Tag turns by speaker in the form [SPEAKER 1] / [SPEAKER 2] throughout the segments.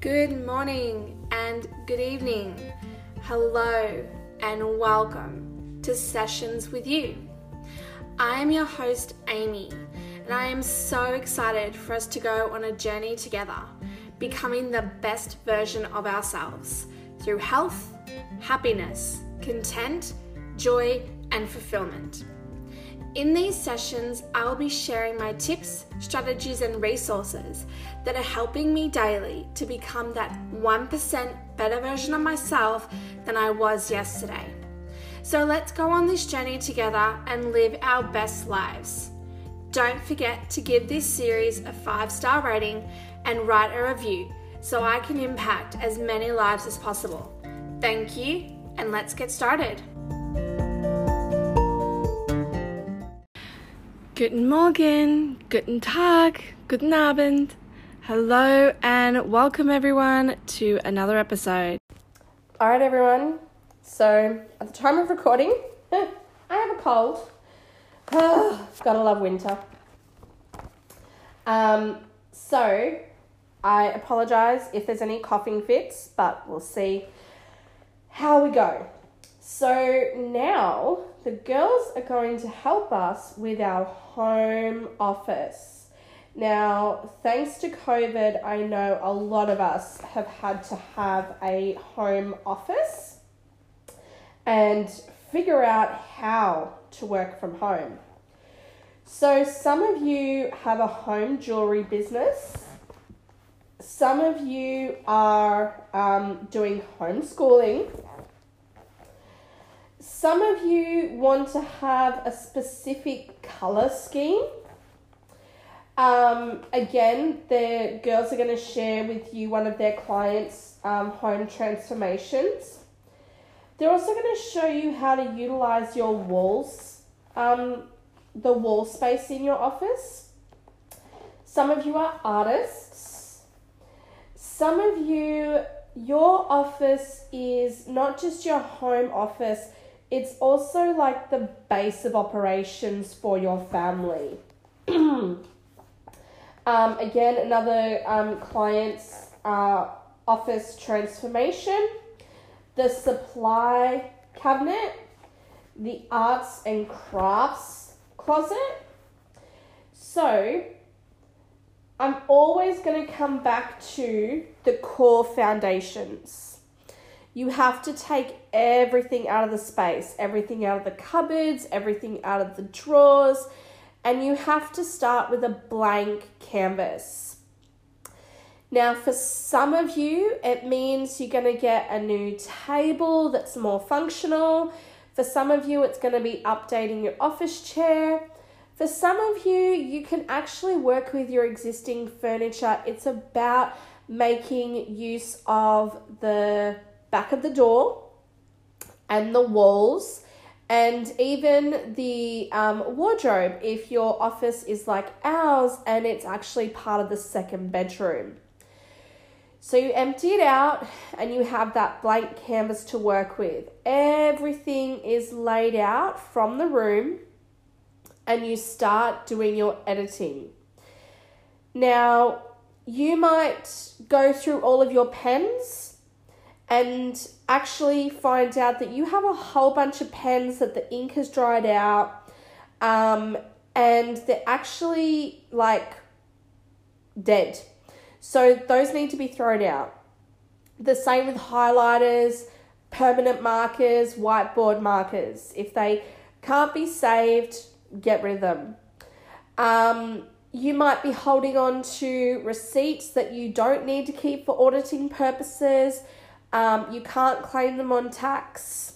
[SPEAKER 1] Good morning and good evening. Hello and welcome to Sessions with You. I am your host, Amy, and I am so excited for us to go on a journey together, becoming the best version of ourselves through health, happiness, content, joy, and fulfillment. In these sessions, I will be sharing my tips, strategies, and resources that are helping me daily to become that 1% better version of myself than I was yesterday. So let's go on this journey together and live our best lives. Don't forget to give this series a five star rating and write a review so I can impact as many lives as possible. Thank you, and let's get started. Guten Morgen, guten Tag, guten Abend. Hello and welcome everyone to another episode.
[SPEAKER 2] All right, everyone. So, at the time of recording, I have a cold. gotta love winter. Um, so, I apologize if there's any coughing fits, but we'll see how we go. So, now the girls are going to help us with our home office. Now, thanks to COVID, I know a lot of us have had to have a home office and figure out how to work from home. So, some of you have a home jewelry business, some of you are um, doing homeschooling some of you want to have a specific color scheme. Um, again, the girls are going to share with you one of their clients' um, home transformations. They're also going to show you how to utilize your walls, um, the wall space in your office. Some of you are artists. Some of you, your office is not just your home office, it's also like the base of operations for your family. um, again, another um, client's uh, office transformation, the supply cabinet, the arts and crafts closet. So, I'm always going to come back to the core foundations you have to take everything out of the space, everything out of the cupboards, everything out of the drawers, and you have to start with a blank canvas. Now, for some of you, it means you're going to get a new table that's more functional. For some of you, it's going to be updating your office chair. For some of you, you can actually work with your existing furniture. It's about making use of the back of the door and the walls and even the um, wardrobe if your office is like ours and it's actually part of the second bedroom. So you empty it out and you have that blank canvas to work with. Everything is laid out from the room and you start doing your editing. Now, you might go through all of your pens and actually find out that you have a whole bunch of pens that the ink has dried out um, and they're actually like dead. So those need to be thrown out. The same with highlighters, permanent markers, whiteboard markers. If they can't be saved, get rid of them. Um, you might be holding on to receipts that you don't need to keep for auditing purposes um, you can't claim them on tax.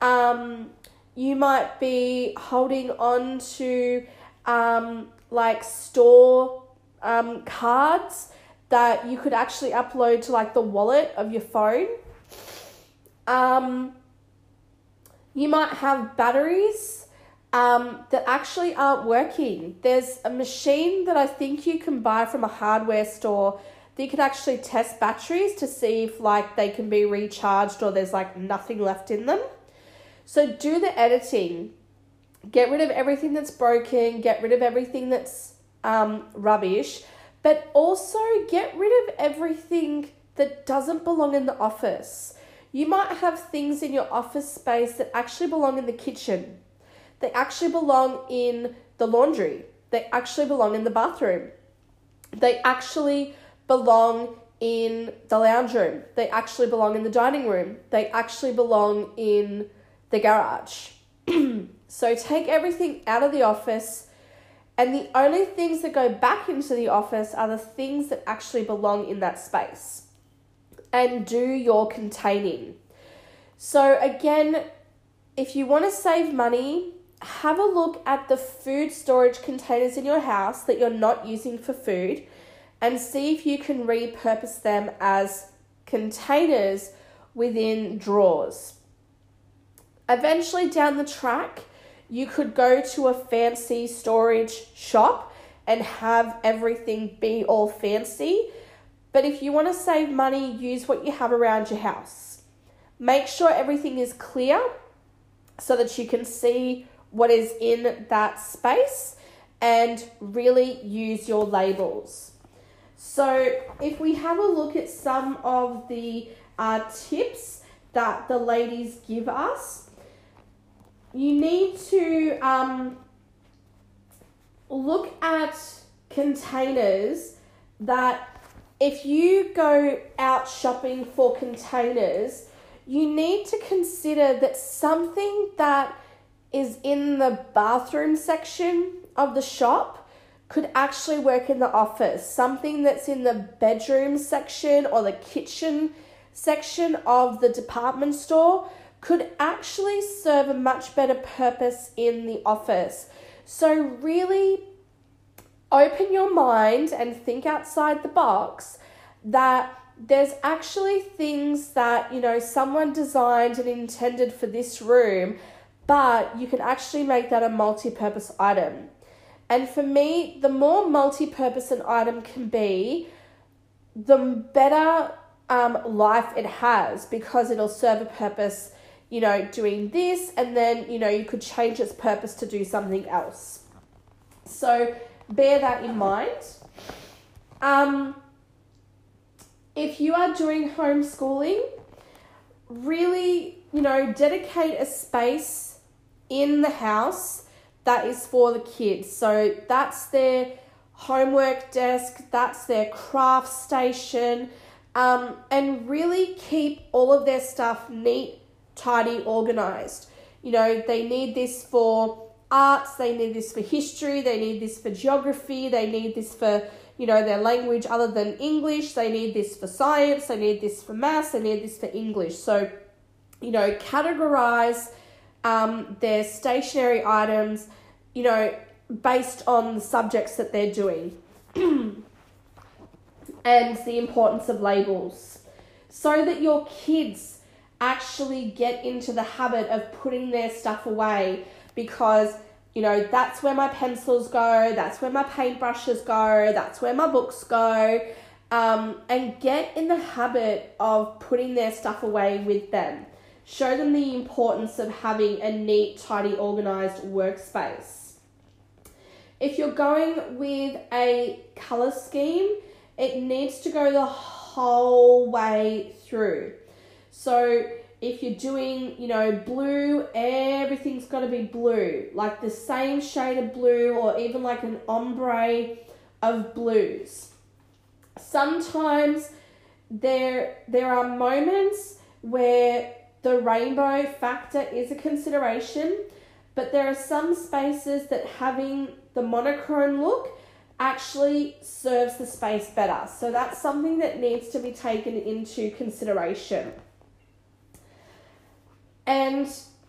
[SPEAKER 2] Um, you might be holding on to um, like store um, cards that you could actually upload to like the wallet of your phone. Um, you might have batteries um, that actually aren't working. There's a machine that I think you can buy from a hardware store you can actually test batteries to see if like they can be recharged or there's like nothing left in them. So do the editing. Get rid of everything that's broken, get rid of everything that's um, rubbish, but also get rid of everything that doesn't belong in the office. You might have things in your office space that actually belong in the kitchen. They actually belong in the laundry. They actually belong in the bathroom. They actually belong in the lounge room. They actually belong in the dining room. They actually belong in the garage. so take everything out of the office, and the only things that go back into the office are the things that actually belong in that space. And do your containing. So, again, if you want to save money, have a look at the food storage containers in your house that you're not using for food and see if you can repurpose them as containers within drawers. Eventually, down the track, you could go to a fancy storage shop and have everything be all fancy. But if you want to save money, use what you have around your house. Make sure everything is clear so that you can see what is in that space and really use your labels. So, if we have a look at some of the uh, tips that the ladies give us, you need to um, look at containers that if you go out shopping for containers, you need to consider that something that is in the bathroom section of the shop could actually work in the office. Something that's in the bedroom section or the kitchen section of the department store could actually serve a much better purpose in the office. So, really open your mind and think outside the box that there's actually things that, you know, someone designed and intended for this room but you can actually make that a multi purpose item. And for me, the more multi purpose an item can be, the better um, life it has because it'll serve a purpose, you know, doing this, and then, you know, you could change its purpose to do something else. So bear that in mind. Um, if you are doing homeschooling, really, you know, dedicate a space in the house that is for the kids. So that's their homework desk, that's their craft station, um, and really keep all of their stuff neat, tidy, organized. You know, they need this for arts, they need this for history, they need this for geography, they need this for you know their language other than English, they need this for science, they need this for maths, they need this for English. So, you know, categorize um, their stationery items, you know, based on the subjects that they're doing. and the importance of labels. So that your kids actually get into the habit of putting their stuff away because you know that's where my pencils go that's where my paintbrushes go that's where my books go um, and get in the habit of putting their stuff away with them Show them the importance of having a neat, tidy, organized workspace. If you're going with a color scheme, it needs to go the whole way through. So if you're doing, you know, blue, everything's got to be blue, like the same shade of blue or even like an ombre of blues. Sometimes there there are moments where the rainbow factor is a consideration, but there are some spaces that having the monochrome look actually serves the space better. So that's something that needs to be taken into consideration. And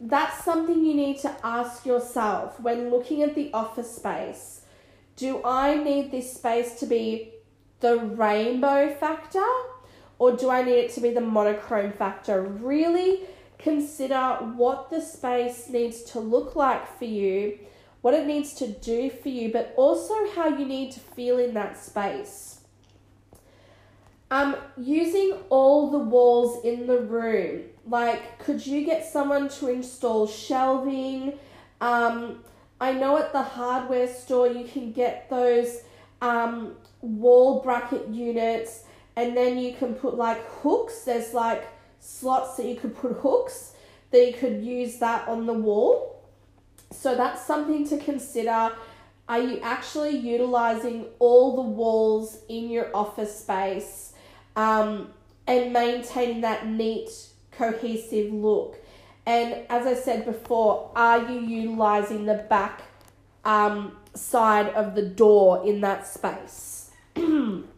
[SPEAKER 2] that's something you need to ask yourself when looking at the office space. Do I need this space to be the rainbow factor or do I need it to be the monochrome factor? Really consider what the space needs to look like for you, what it needs to do for you, but also how you need to feel in that space. Um, using all the walls in the room, like could you get someone to install shelving? Um, I know at the hardware store you can get those um, wall bracket units and then you can put like hooks. There's like slots that you could put hooks that you could use that on the wall. So that's something to consider. Are you actually utilizing all the walls in your office space um, and maintaining that neat, cohesive look? And as I said before, are you utilizing the back um, side of the door in that space?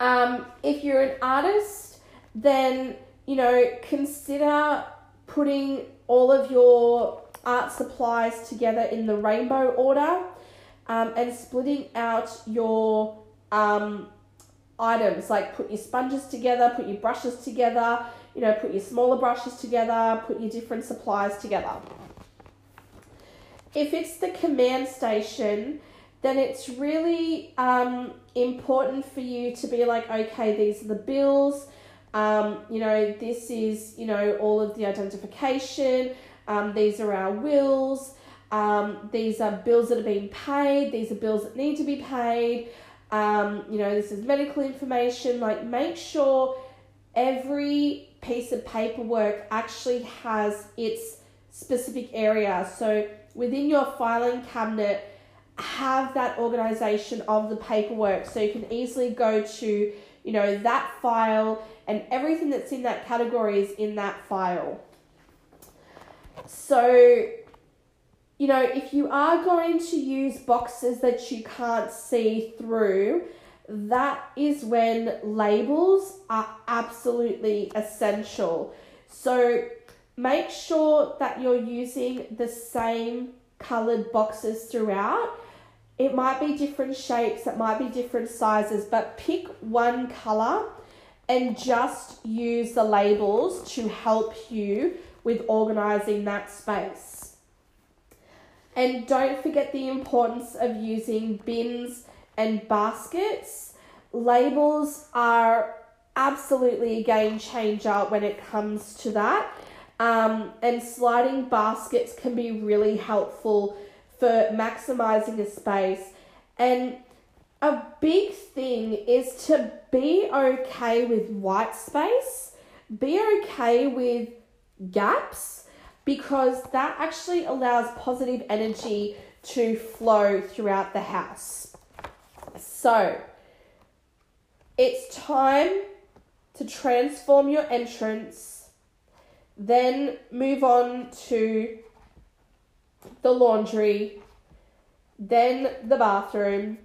[SPEAKER 2] um, if you're an artist, then you know consider putting all of your art supplies together in the rainbow order um, and splitting out your um, items like put your sponges together, put your brushes together, you know, put your smaller brushes together, put your different supplies together. If it's the command station, then it's really um, important for you to be like, okay, these are the bills. Um, you know, this is, you know, all of the identification. Um, these are our wills. Um, these are bills that are being paid. These are bills that need to be paid. Um, you know, this is medical information. Like, make sure every piece of paperwork actually has its specific area. So within your filing cabinet, have that organization of the paperwork so you can easily go to, you know, that file and everything that's in that category is in that file. So, you know, if you are going to use boxes that you can't see through, that is when labels are absolutely essential. So make sure that you're using the same colored boxes throughout. It might be different shapes, it might be different sizes, but pick one color and just use the labels to help you with organizing that space. And don't forget the importance of using bins and baskets. Labels are absolutely a game changer when it comes to that. Um, and sliding baskets can be really helpful for maximizing a space. And a big thing is to be okay with white space, be okay with gaps, because that actually allows positive energy to flow throughout the house. So, it's time to transform your entrance, then move on to the laundry, then the bathroom,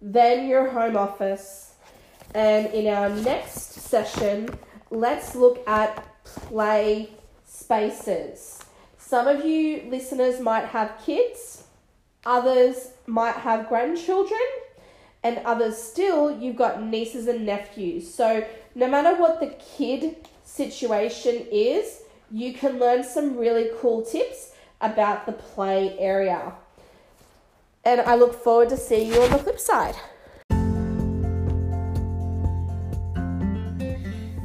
[SPEAKER 2] then your home office. And in our next session, let's look at play spaces. Some of you listeners might have kids, others might have grandchildren, and others still you've got nieces and nephews. So, no matter what the kid situation is, you can learn some really cool tips about the play area. And I look forward to seeing you on the flip side.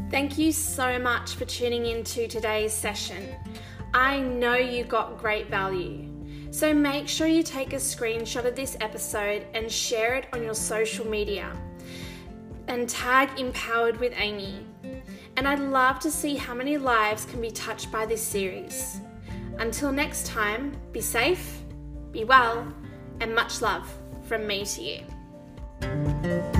[SPEAKER 1] Thank you so much for tuning in to today's session. I know you got great value. So make sure you take a screenshot of this episode and share it on your social media and tag Empowered with Amy. And I'd love to see how many lives can be touched by this series. Until next time, be safe, be well, and much love from me to you.